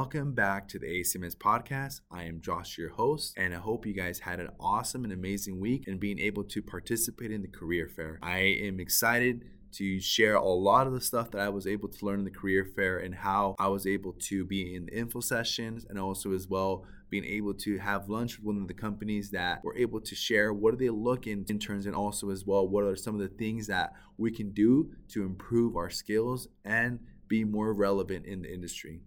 Welcome back to the ACMS podcast. I am Josh, your host, and I hope you guys had an awesome and amazing week and being able to participate in the career fair. I am excited to share a lot of the stuff that I was able to learn in the career fair and how I was able to be in the info sessions and also as well being able to have lunch with one of the companies that were able to share what are they looking interns and also as well what are some of the things that we can do to improve our skills and be more relevant in the industry.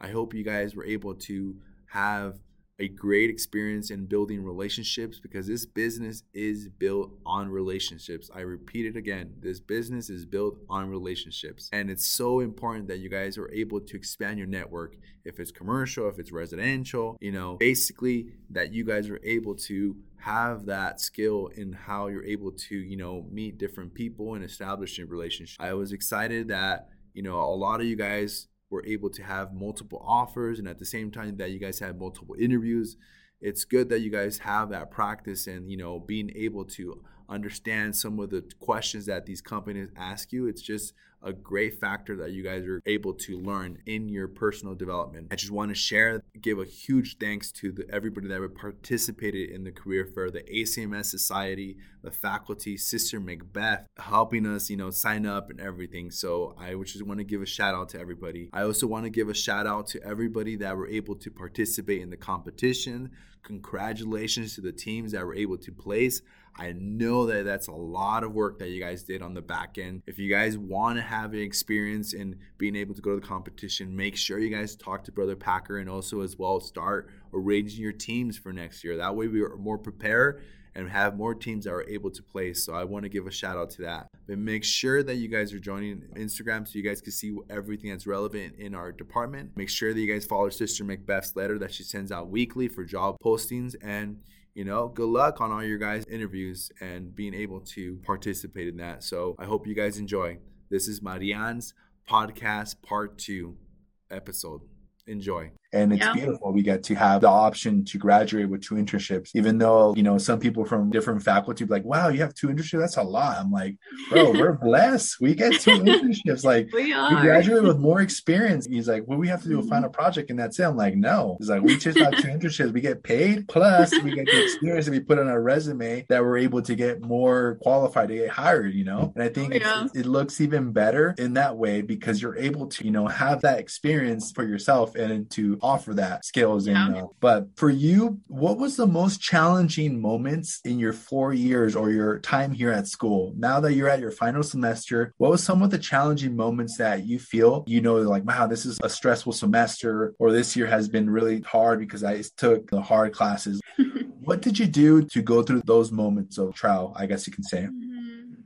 I hope you guys were able to have a great experience in building relationships because this business is built on relationships. I repeat it again this business is built on relationships. And it's so important that you guys are able to expand your network. If it's commercial, if it's residential, you know, basically that you guys are able to have that skill in how you're able to, you know, meet different people and establish a relationship. I was excited that, you know, a lot of you guys were able to have multiple offers and at the same time that you guys had multiple interviews it's good that you guys have that practice and you know being able to understand some of the questions that these companies ask you. It's just a great factor that you guys are able to learn in your personal development. I just want to share, give a huge thanks to the, everybody that participated in the career fair, the ACMS Society, the faculty, Sister Macbeth, helping us, you know, sign up and everything. So I just want to give a shout out to everybody. I also want to give a shout out to everybody that were able to participate in the competition. Congratulations to the teams that were able to place. I know that that's a lot of work that you guys did on the back end. If you guys want to have an experience in being able to go to the competition, make sure you guys talk to Brother Packer and also as well start arranging your teams for next year. That way we are more prepared and have more teams that are able to play. So I want to give a shout out to that. But make sure that you guys are joining Instagram so you guys can see everything that's relevant in our department. Make sure that you guys follow Sister Macbeth's letter that she sends out weekly for job postings and you know, good luck on all your guys' interviews and being able to participate in that. So I hope you guys enjoy. This is Marianne's podcast part two episode. Enjoy and it's yeah. beautiful. We get to have the option to graduate with two internships, even though you know some people from different faculty be like, "Wow, you have two internships? That's a lot." I'm like, "Bro, we're blessed. We get two internships. Like, we, we, graduate with more experience." He's like, "Well, we have to do a final mm-hmm. project, and that's it." I'm like, "No." He's like, "We just have two internships. We get paid plus we get the experience that we put on our resume that we're able to get more qualified to get hired." You know, and I think oh, yeah. it looks even better in that way because you're able to, you know, have that experience for yourself and to offer that skills. Yeah. And, uh, but for you, what was the most challenging moments in your four years or your time here at school? Now that you're at your final semester, what was some of the challenging moments that you feel, you know, like, wow, this is a stressful semester, or this year has been really hard because I took the hard classes. what did you do to go through those moments of trial, I guess you can say? Mm-hmm.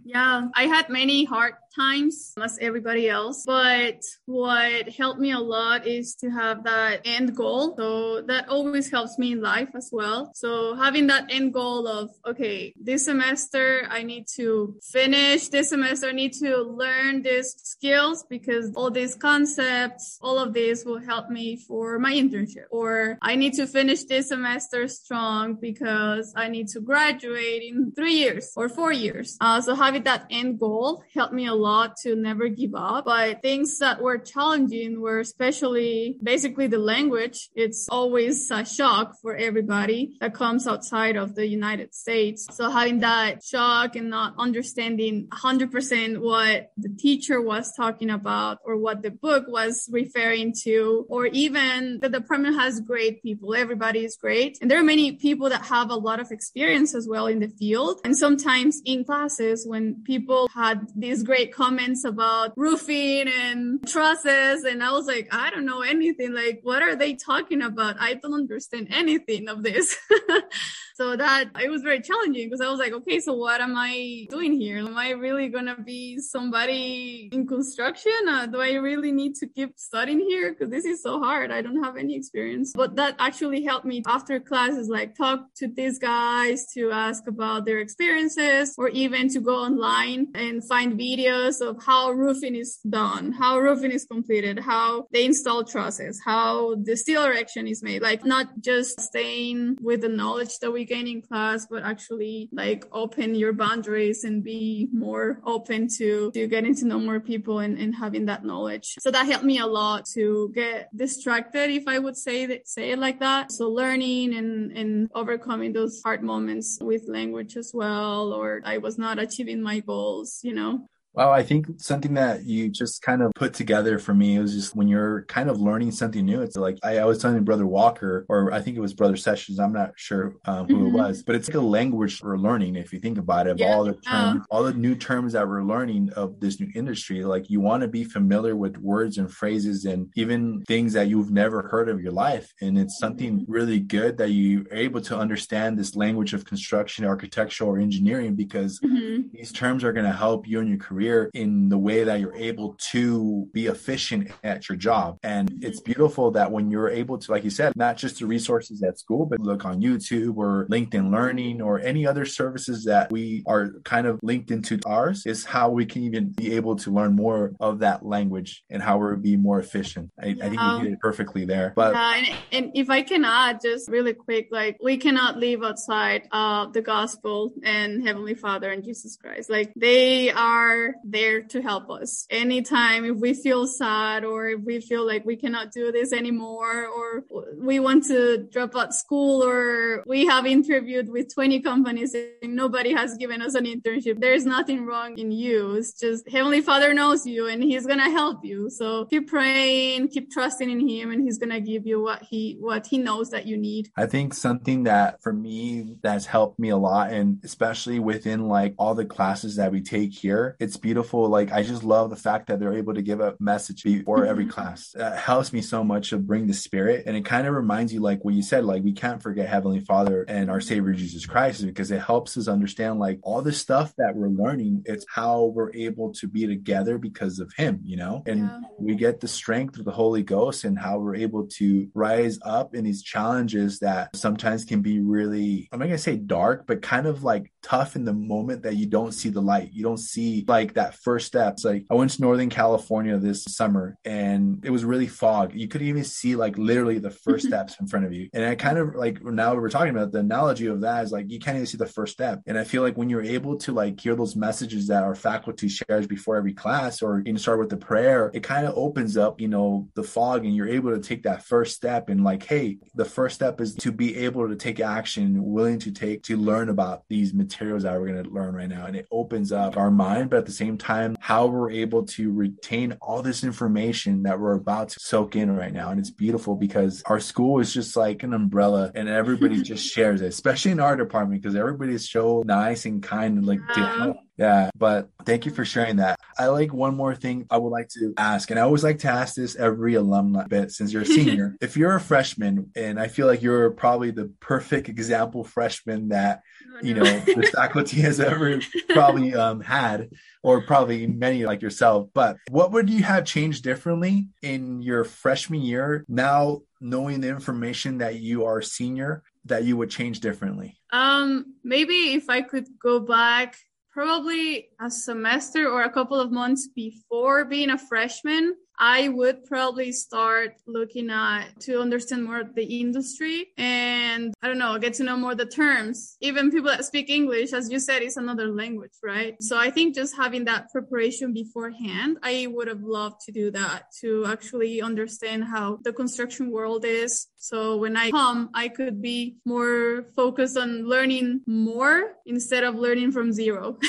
Yeah, I had many hard times as everybody else. But what helped me a lot is to have that end goal. So that always helps me in life as well. So having that end goal of, okay, this semester I need to finish this semester. I need to learn these skills because all these concepts, all of this will help me for my internship. Or I need to finish this semester strong because I need to graduate in three years or four years. Uh, so having that end goal helped me a lot to never give up. But things that were challenging were especially basically the language. It's always a shock for everybody that comes outside of the United States. So having that shock and not understanding 100% what the teacher was talking about or what the book was referring to, or even the department has great people. Everybody is great. And there are many people that have a lot of experience as well in the field. And sometimes in classes when people had these great comments about roofing and trusses. And I was like, I don't know anything. Like, what are they talking about? I don't understand anything of this. so that it was very challenging because I was like, okay, so what am I doing here? Am I really going to be somebody in construction? Uh, do I really need to keep studying here? Because this is so hard. I don't have any experience. But that actually helped me after classes, like talk to these guys to ask about their experiences or even to go online and find videos because of how roofing is done, how roofing is completed, how the install process, how the steel erection is made. Like not just staying with the knowledge that we gain in class, but actually like open your boundaries and be more open to, to getting to know more people and, and having that knowledge. So that helped me a lot to get distracted, if I would say that, say it like that. So learning and, and overcoming those hard moments with language as well, or I was not achieving my goals, you know. Well, I think something that you just kind of put together for me was just when you're kind of learning something new. It's like I, I was telling Brother Walker, or I think it was Brother Sessions. I'm not sure um, who mm-hmm. it was, but it's like a language we're learning. If you think about it, of yeah. all the terms, all the new terms that we're learning of this new industry, like you want to be familiar with words and phrases and even things that you've never heard of your life. And it's something mm-hmm. really good that you're able to understand this language of construction, architectural, or engineering because mm-hmm. these terms are going to help you in your career career in the way that you're able to be efficient at your job. And it's beautiful that when you're able to, like you said, not just the resources at school, but look on YouTube or LinkedIn Learning or any other services that we are kind of linked into ours is how we can even be able to learn more of that language and how we're be more efficient. I, yeah. I think you did it perfectly there. But yeah, and, and, if I can add just really quick, like we cannot live outside uh, the gospel and Heavenly Father and Jesus Christ. Like they are there to help us. Anytime if we feel sad or if we feel like we cannot do this anymore or we want to drop out school or we have interviewed with 20 companies and nobody has given us an internship. There's nothing wrong in you. It's just Heavenly Father knows you and he's going to help you. So keep praying, keep trusting in him and he's going to give you what he, what he knows that you need. I think something that for me that's helped me a lot and especially within like all the classes that we take here, it's beautiful. Like I just love the fact that they're able to give a message before every mm-hmm. class. That helps me so much to bring the spirit. And it kind of reminds you, like what you said, like we can't forget Heavenly Father and our Savior Jesus Christ because it helps us understand like all the stuff that we're learning. It's how we're able to be together because of Him, you know? And yeah. we get the strength of the Holy Ghost and how we're able to rise up in these challenges that sometimes can be really, I'm not going to say dark, but kind of like tough in the moment that you don't see the light. You don't see like like that first step. It's like I went to Northern California this summer and it was really fog. You could even see like literally the first steps in front of you. And I kind of like now we're talking about the analogy of that is like you can't even see the first step. And I feel like when you're able to like hear those messages that our faculty shares before every class or even start with the prayer, it kind of opens up, you know, the fog and you're able to take that first step and like, hey, the first step is to be able to take action, willing to take to learn about these materials that we're going to learn right now. And it opens up our mind, but at the same time, how we're able to retain all this information that we're about to soak in right now. And it's beautiful because our school is just like an umbrella and everybody just shares it, especially in our department because everybody is so nice and kind and like to help. Yeah, but thank you for sharing that. I like one more thing I would like to ask, and I always like to ask this every alumni bit since you're a senior. if you're a freshman, and I feel like you're probably the perfect example freshman that you know the faculty has ever probably um, had or probably many like yourself but what would you have changed differently in your freshman year now knowing the information that you are senior that you would change differently um maybe if i could go back probably a semester or a couple of months before being a freshman I would probably start looking at to understand more the industry and I don't know, get to know more the terms. Even people that speak English, as you said, is another language, right? So I think just having that preparation beforehand, I would have loved to do that to actually understand how the construction world is. So when I come, I could be more focused on learning more instead of learning from zero.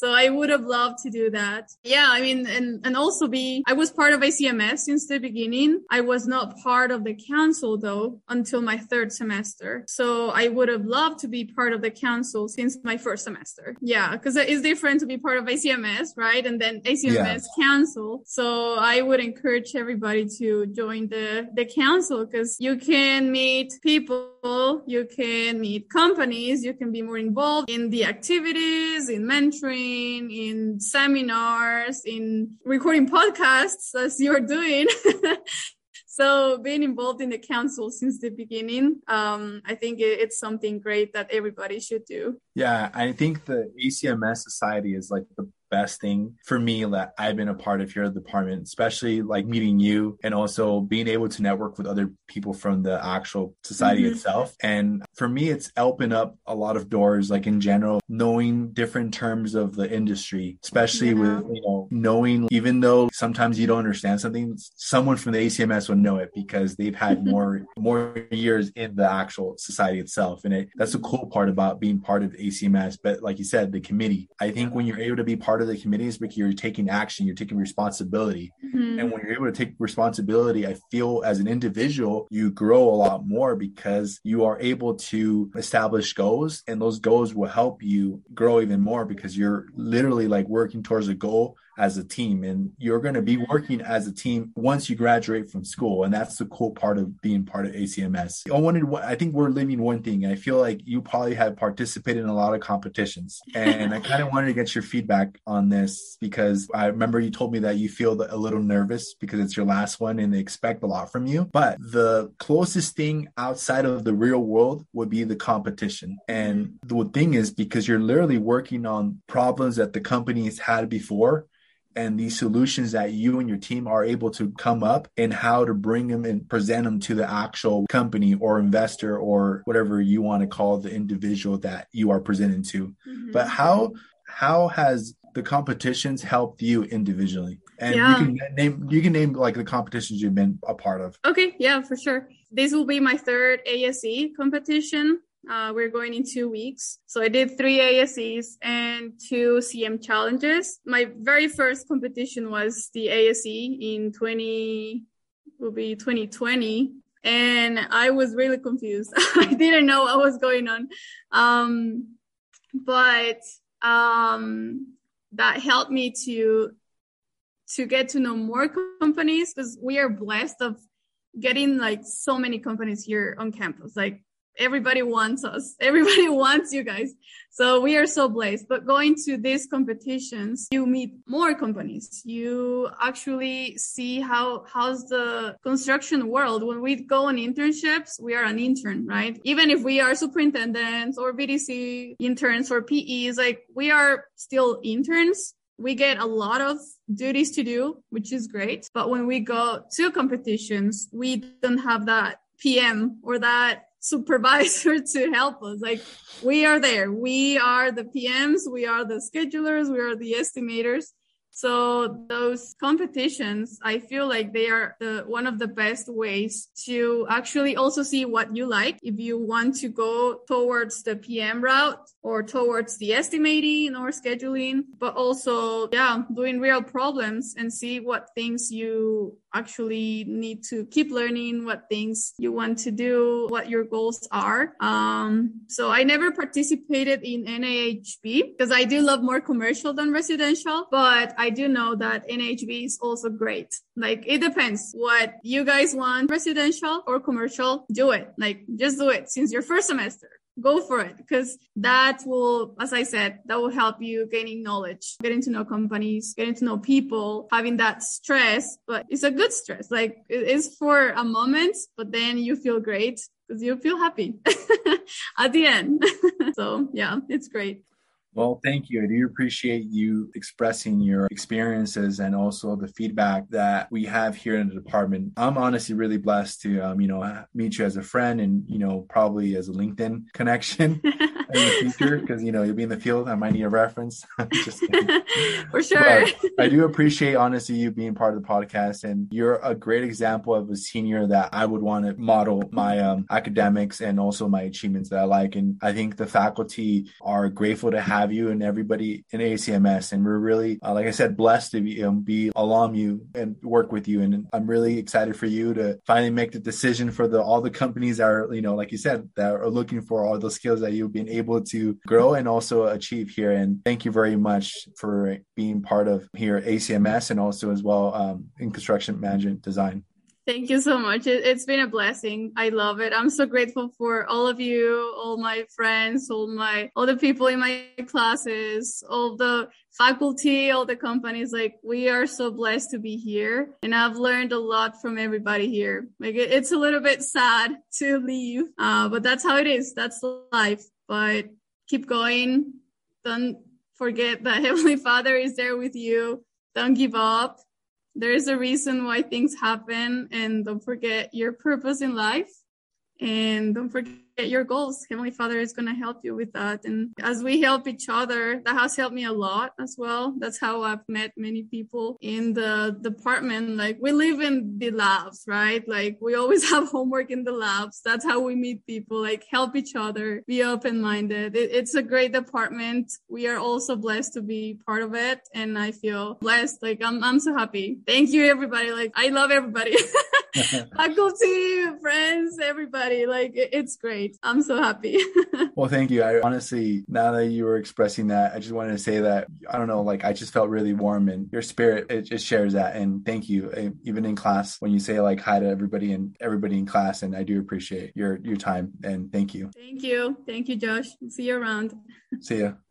So I would have loved to do that. Yeah, I mean, and, and also be, I was part of ICMS since the beginning. I was not part of the council though until my third semester. So I would have loved to be part of the council since my first semester. Yeah, because it's different to be part of ICMS, right? And then ACMS yeah. council. So I would encourage everybody to join the, the council because you can meet people, you can meet companies, you can be more involved in the activities, in mentoring, in seminars, in recording podcasts as you're doing. so being involved in the council since the beginning, um, I think it's something great that everybody should do. Yeah, I think the ACMS Society is like the best thing for me that I've been a part of here at the department, especially like meeting you and also being able to network with other people from the actual society mm-hmm. itself. And for me, it's opened up a lot of doors, like in general, knowing different terms of the industry, especially yeah. with, you know, knowing, even though sometimes you don't understand something, someone from the ACMS will know it because they've had more, more years in the actual society itself. And it, that's the cool part about being part of ACMS. But like you said, the committee, I think when you're able to be part of the committee is because you're taking action, you're taking responsibility. Mm-hmm. And when you're able to take responsibility, I feel as an individual, you grow a lot more because you are able to establish goals and those goals will help you grow even more because you're literally like working towards a goal as a team and you're going to be working as a team once you graduate from school and that's the cool part of being part of acms i wanted i think we're living one thing i feel like you probably have participated in a lot of competitions and i kind of wanted to get your feedback on this because i remember you told me that you feel a little nervous because it's your last one and they expect a lot from you but the closest thing outside of the real world would be the competition and the thing is because you're literally working on problems that the companies had before and these solutions that you and your team are able to come up and how to bring them and present them to the actual company or investor or whatever you want to call the individual that you are presenting to. Mm-hmm. But how how has the competitions helped you individually? And yeah. you can name you can name like the competitions you've been a part of. Okay, yeah, for sure. This will be my third ASC competition. Uh, we're going in two weeks. So I did three ASCs and two CM challenges. My very first competition was the ASC in 20, will be 2020. And I was really confused. I didn't know what was going on. Um, but, um, that helped me to, to get to know more companies because we are blessed of getting like so many companies here on campus. Like everybody wants us. Everybody wants you guys. So we are so blessed. But going to these competitions, you meet more companies. You actually see how how's the construction world. When we go on internships, we are an intern, right? Even if we are superintendents or VDC interns or PEs, like we are still interns. We get a lot of duties to do, which is great. But when we go to competitions, we don't have that PM or that supervisor to help us. Like we are there. We are the PMs. We are the schedulers. We are the estimators. So those competitions, I feel like they are the, one of the best ways to actually also see what you like. If you want to go towards the PM route or towards the estimating or scheduling, but also, yeah, doing real problems and see what things you actually need to keep learning, what things you want to do, what your goals are. Um, so I never participated in NAHB because I do love more commercial than residential, but I do know that NHB is also great. Like it depends what you guys want, residential or commercial, do it. Like just do it since your first semester go for it because that will, as I said, that will help you gaining knowledge, getting to know companies, getting to know people, having that stress, but it's a good stress. Like it is for a moment, but then you feel great because you feel happy at the end. so yeah, it's great. Well, thank you. I do appreciate you expressing your experiences and also the feedback that we have here in the department. I'm honestly really blessed to, um, you know, meet you as a friend and, you know, probably as a LinkedIn connection in the future because, you know, you'll be in the field. I might need a reference. Just For sure. But I do appreciate, honestly, you being part of the podcast. And you're a great example of a senior that I would want to model my um, academics and also my achievements that I like. And I think the faculty are grateful to have you and everybody in ACMS. And we're really, uh, like I said, blessed to be, um, be along you and work with you. And I'm really excited for you to finally make the decision for the all the companies that are, you know, like you said, that are looking for all the skills that you've been able to grow and also achieve here. And thank you very much for being part of here ACMS and also as well um, in construction management design. Thank you so much. It, has been a blessing. I love it. I'm so grateful for all of you, all my friends, all my, all the people in my classes, all the faculty, all the companies. Like we are so blessed to be here and I've learned a lot from everybody here. Like it, it's a little bit sad to leave, uh, but that's how it is. That's life, but keep going. Don't forget that Heavenly Father is there with you. Don't give up. There is a reason why things happen, and don't forget your purpose in life. And don't forget your goals. Heavenly Father is going to help you with that. And as we help each other, that has helped me a lot as well. That's how I've met many people in the department. Like we live in the labs, right? Like we always have homework in the labs. That's how we meet people, like help each other, be open minded. It, it's a great department. We are also blessed to be part of it. And I feel blessed. Like I'm, I'm so happy. Thank you, everybody. Like I love everybody. faculty, friends, everybody. Like it's great. I'm so happy. well, thank you. I honestly, now that you were expressing that, I just wanted to say that I don't know, like I just felt really warm and your spirit it just shares that. And thank you. Eh, even in class, when you say like hi to everybody and everybody in class, and I do appreciate your your time and thank you. Thank you. Thank you, Josh. See you around. See ya.